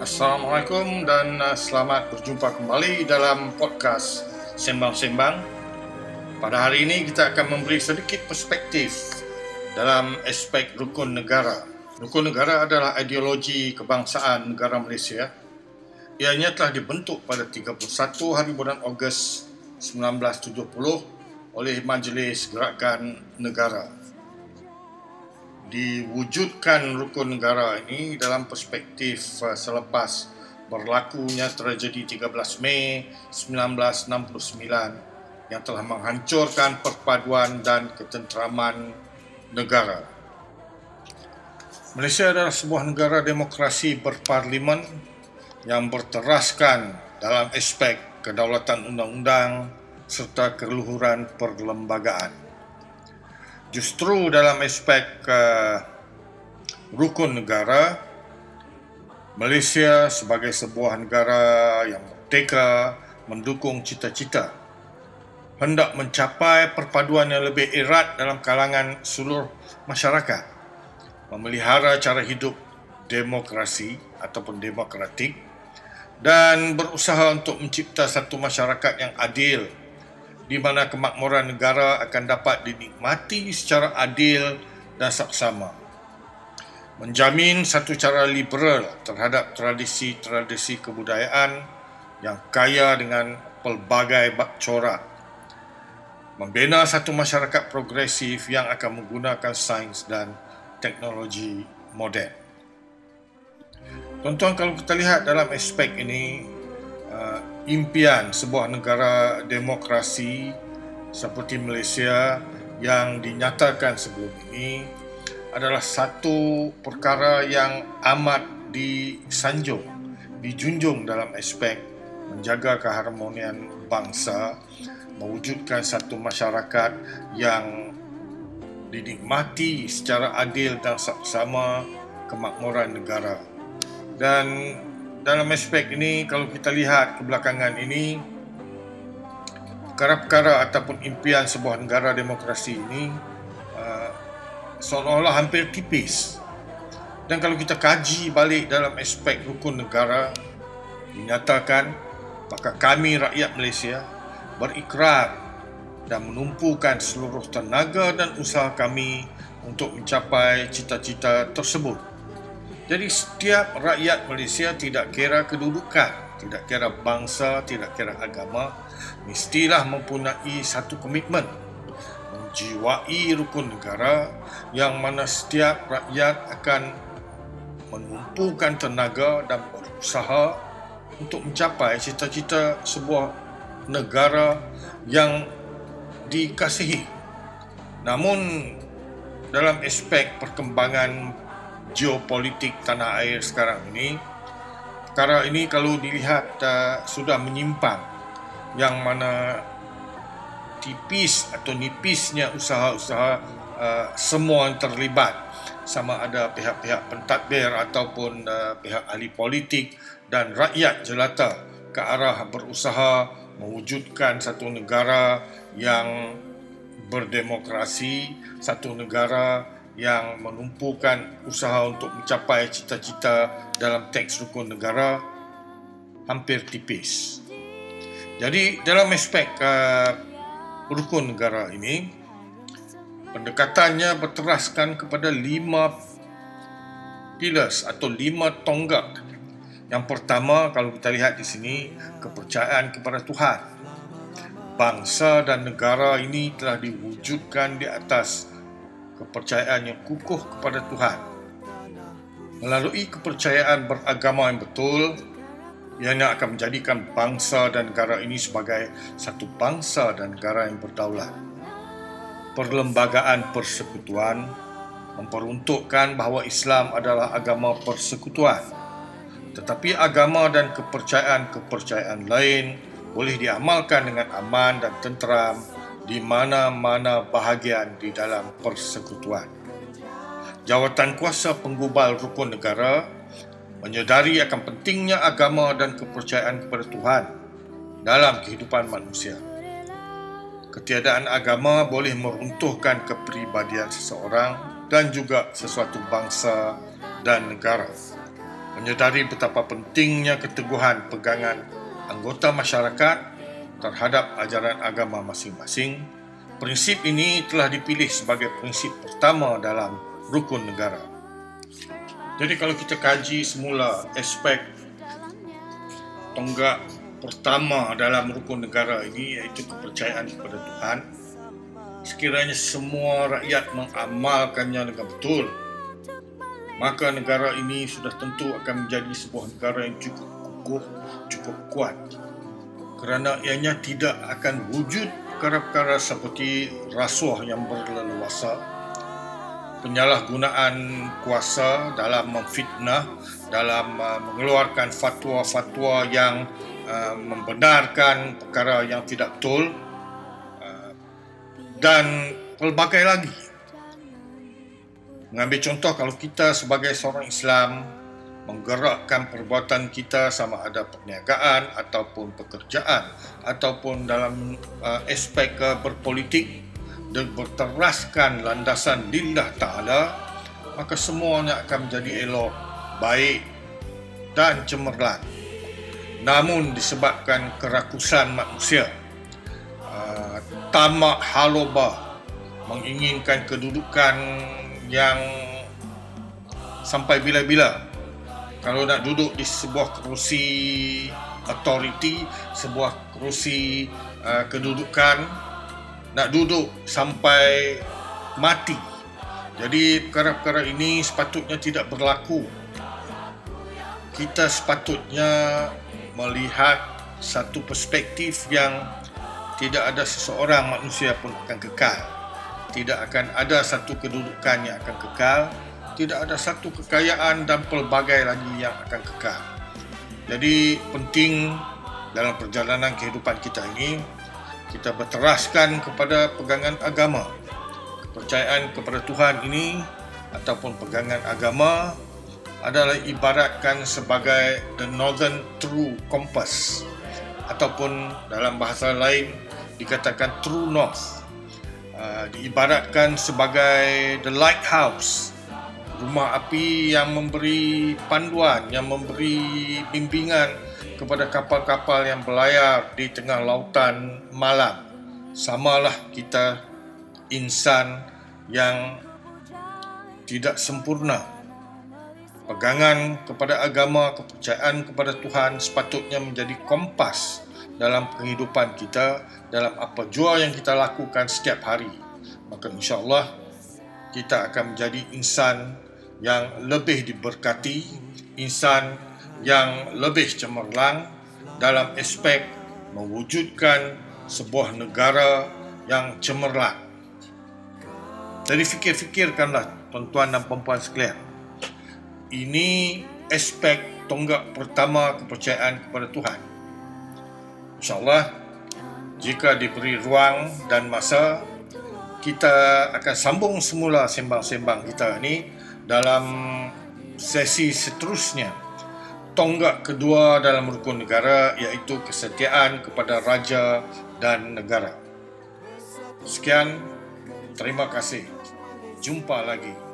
Assalamualaikum dan uh, selamat berjumpa kembali dalam podcast Sembang-Sembang. Pada hari ini kita akan memberi sedikit perspektif dalam aspek rukun negara. Rukun negara adalah ideologi kebangsaan negara Malaysia. Ianya telah dibentuk pada 31 hari bulan Ogos 1970 oleh Majlis Gerakan Negara diwujudkan rukun negara ini dalam perspektif uh, selepas berlakunya tragedi 13 Mei 1969 yang telah menghancurkan perpaduan dan ketenteraman negara. Malaysia adalah sebuah negara demokrasi berparlimen yang berteraskan dalam aspek kedaulatan undang-undang serta keluhuran perlembagaan. Justru dalam aspek uh, rukun negara, Malaysia sebagai sebuah negara yang merdeka mendukung cita-cita hendak mencapai perpaduan yang lebih erat dalam kalangan seluruh masyarakat memelihara cara hidup demokrasi ataupun demokratik dan berusaha untuk mencipta satu masyarakat yang adil di mana kemakmuran negara akan dapat dinikmati secara adil dan saksama. Menjamin satu cara liberal terhadap tradisi-tradisi kebudayaan yang kaya dengan pelbagai bak corak. Membina satu masyarakat progresif yang akan menggunakan sains dan teknologi moden. Tuan-tuan kalau kita lihat dalam aspek ini, uh, impian sebuah negara demokrasi seperti Malaysia yang dinyatakan sebelum ini adalah satu perkara yang amat disanjung, dijunjung dalam aspek menjaga keharmonian bangsa, mewujudkan satu masyarakat yang dinikmati secara adil dan sama kemakmuran negara. Dan dalam aspek ini kalau kita lihat kebelakangan ini perkara-perkara ataupun impian sebuah negara demokrasi ini uh, seolah-olah hampir tipis. Dan kalau kita kaji balik dalam aspek rukun negara dinyatakan maka kami rakyat Malaysia berikrar dan menumpukan seluruh tenaga dan usaha kami untuk mencapai cita-cita tersebut jadi setiap rakyat Malaysia tidak kira kedudukan, tidak kira bangsa, tidak kira agama, mestilah mempunyai satu komitmen menjiwai rukun negara yang mana setiap rakyat akan menumpukan tenaga dan berusaha untuk mencapai cita-cita sebuah negara yang dikasihi. Namun dalam aspek perkembangan geopolitik tanah air sekarang ini perkara ini kalau dilihat uh, sudah menyimpang. Yang mana tipis atau nipisnya usaha-usaha uh, semua yang terlibat. Sama ada pihak-pihak pentadbir ataupun uh, pihak ahli politik dan rakyat jelata ke arah berusaha mewujudkan satu negara yang berdemokrasi, satu negara yang menumpukan usaha untuk mencapai cita-cita dalam teks rukun negara hampir tipis. Jadi dalam aspek uh, rukun negara ini pendekatannya berteraskan kepada lima pillars atau lima tonggak. Yang pertama kalau kita lihat di sini kepercayaan kepada Tuhan. Bangsa dan negara ini telah diwujudkan di atas kepercayaan yang kukuh kepada Tuhan. Melalui kepercayaan beragama yang betul, ianya akan menjadikan bangsa dan negara ini sebagai satu bangsa dan negara yang berdaulat. Perlembagaan persekutuan memperuntukkan bahawa Islam adalah agama persekutuan. Tetapi agama dan kepercayaan-kepercayaan lain boleh diamalkan dengan aman dan tenteram di mana-mana bahagian di dalam persekutuan. Jawatan kuasa penggubal rukun negara menyedari akan pentingnya agama dan kepercayaan kepada Tuhan dalam kehidupan manusia. Ketiadaan agama boleh meruntuhkan kepribadian seseorang dan juga sesuatu bangsa dan negara. menyedari betapa pentingnya keteguhan pegangan anggota masyarakat terhadap ajaran agama masing-masing. Prinsip ini telah dipilih sebagai prinsip pertama dalam rukun negara. Jadi kalau kita kaji semula aspek tonggak pertama dalam rukun negara ini iaitu kepercayaan kepada Tuhan, sekiranya semua rakyat mengamalkannya dengan betul, maka negara ini sudah tentu akan menjadi sebuah negara yang cukup kukuh, cukup kuat. Kerana ianya tidak akan wujud perkara-perkara seperti rasuah yang berleluasa, penyalahgunaan kuasa dalam memfitnah, dalam uh, mengeluarkan fatwa-fatwa yang uh, membenarkan perkara yang tidak betul uh, dan pelbagai lagi. Mengambil contoh kalau kita sebagai seorang Islam menggerakkan perbuatan kita sama ada perniagaan ataupun pekerjaan ataupun dalam uh, aspek uh, berpolitik dan berteraskan landasan lillah ta'ala maka semuanya akan menjadi elok, baik dan cemerlang. Namun disebabkan kerakusan manusia uh, tamak halobah menginginkan kedudukan yang sampai bila-bila kalau nak duduk di sebuah kerusi authority, sebuah kerusi uh, kedudukan nak duduk sampai mati. Jadi perkara-perkara ini sepatutnya tidak berlaku. Kita sepatutnya melihat satu perspektif yang tidak ada seseorang manusia pun akan kekal tidak akan ada satu kedudukan yang akan kekal, tidak ada satu kekayaan dan pelbagai lagi yang akan kekal. Jadi penting dalam perjalanan kehidupan kita ini kita berteraskan kepada pegangan agama. Kepercayaan kepada Tuhan ini ataupun pegangan agama adalah ibaratkan sebagai the northern true compass ataupun dalam bahasa lain dikatakan true north uh, diibaratkan sebagai the lighthouse rumah api yang memberi panduan yang memberi bimbingan kepada kapal-kapal yang berlayar di tengah lautan malam samalah kita insan yang tidak sempurna pegangan kepada agama kepercayaan kepada Tuhan sepatutnya menjadi kompas dalam kehidupan kita, dalam apa jua yang kita lakukan setiap hari. Maka insya-Allah kita akan menjadi insan yang lebih diberkati, insan yang lebih cemerlang dalam aspek mewujudkan sebuah negara yang cemerlang. Jadi fikir-fikirkanlah tuan-tuan dan puan-puan sekalian. Ini aspek tonggak pertama kepercayaan kepada Tuhan. InsyaAllah jika diberi ruang dan masa kita akan sambung semula sembang-sembang kita ini dalam sesi seterusnya tonggak kedua dalam rukun negara iaitu kesetiaan kepada raja dan negara. Sekian, terima kasih. Jumpa lagi.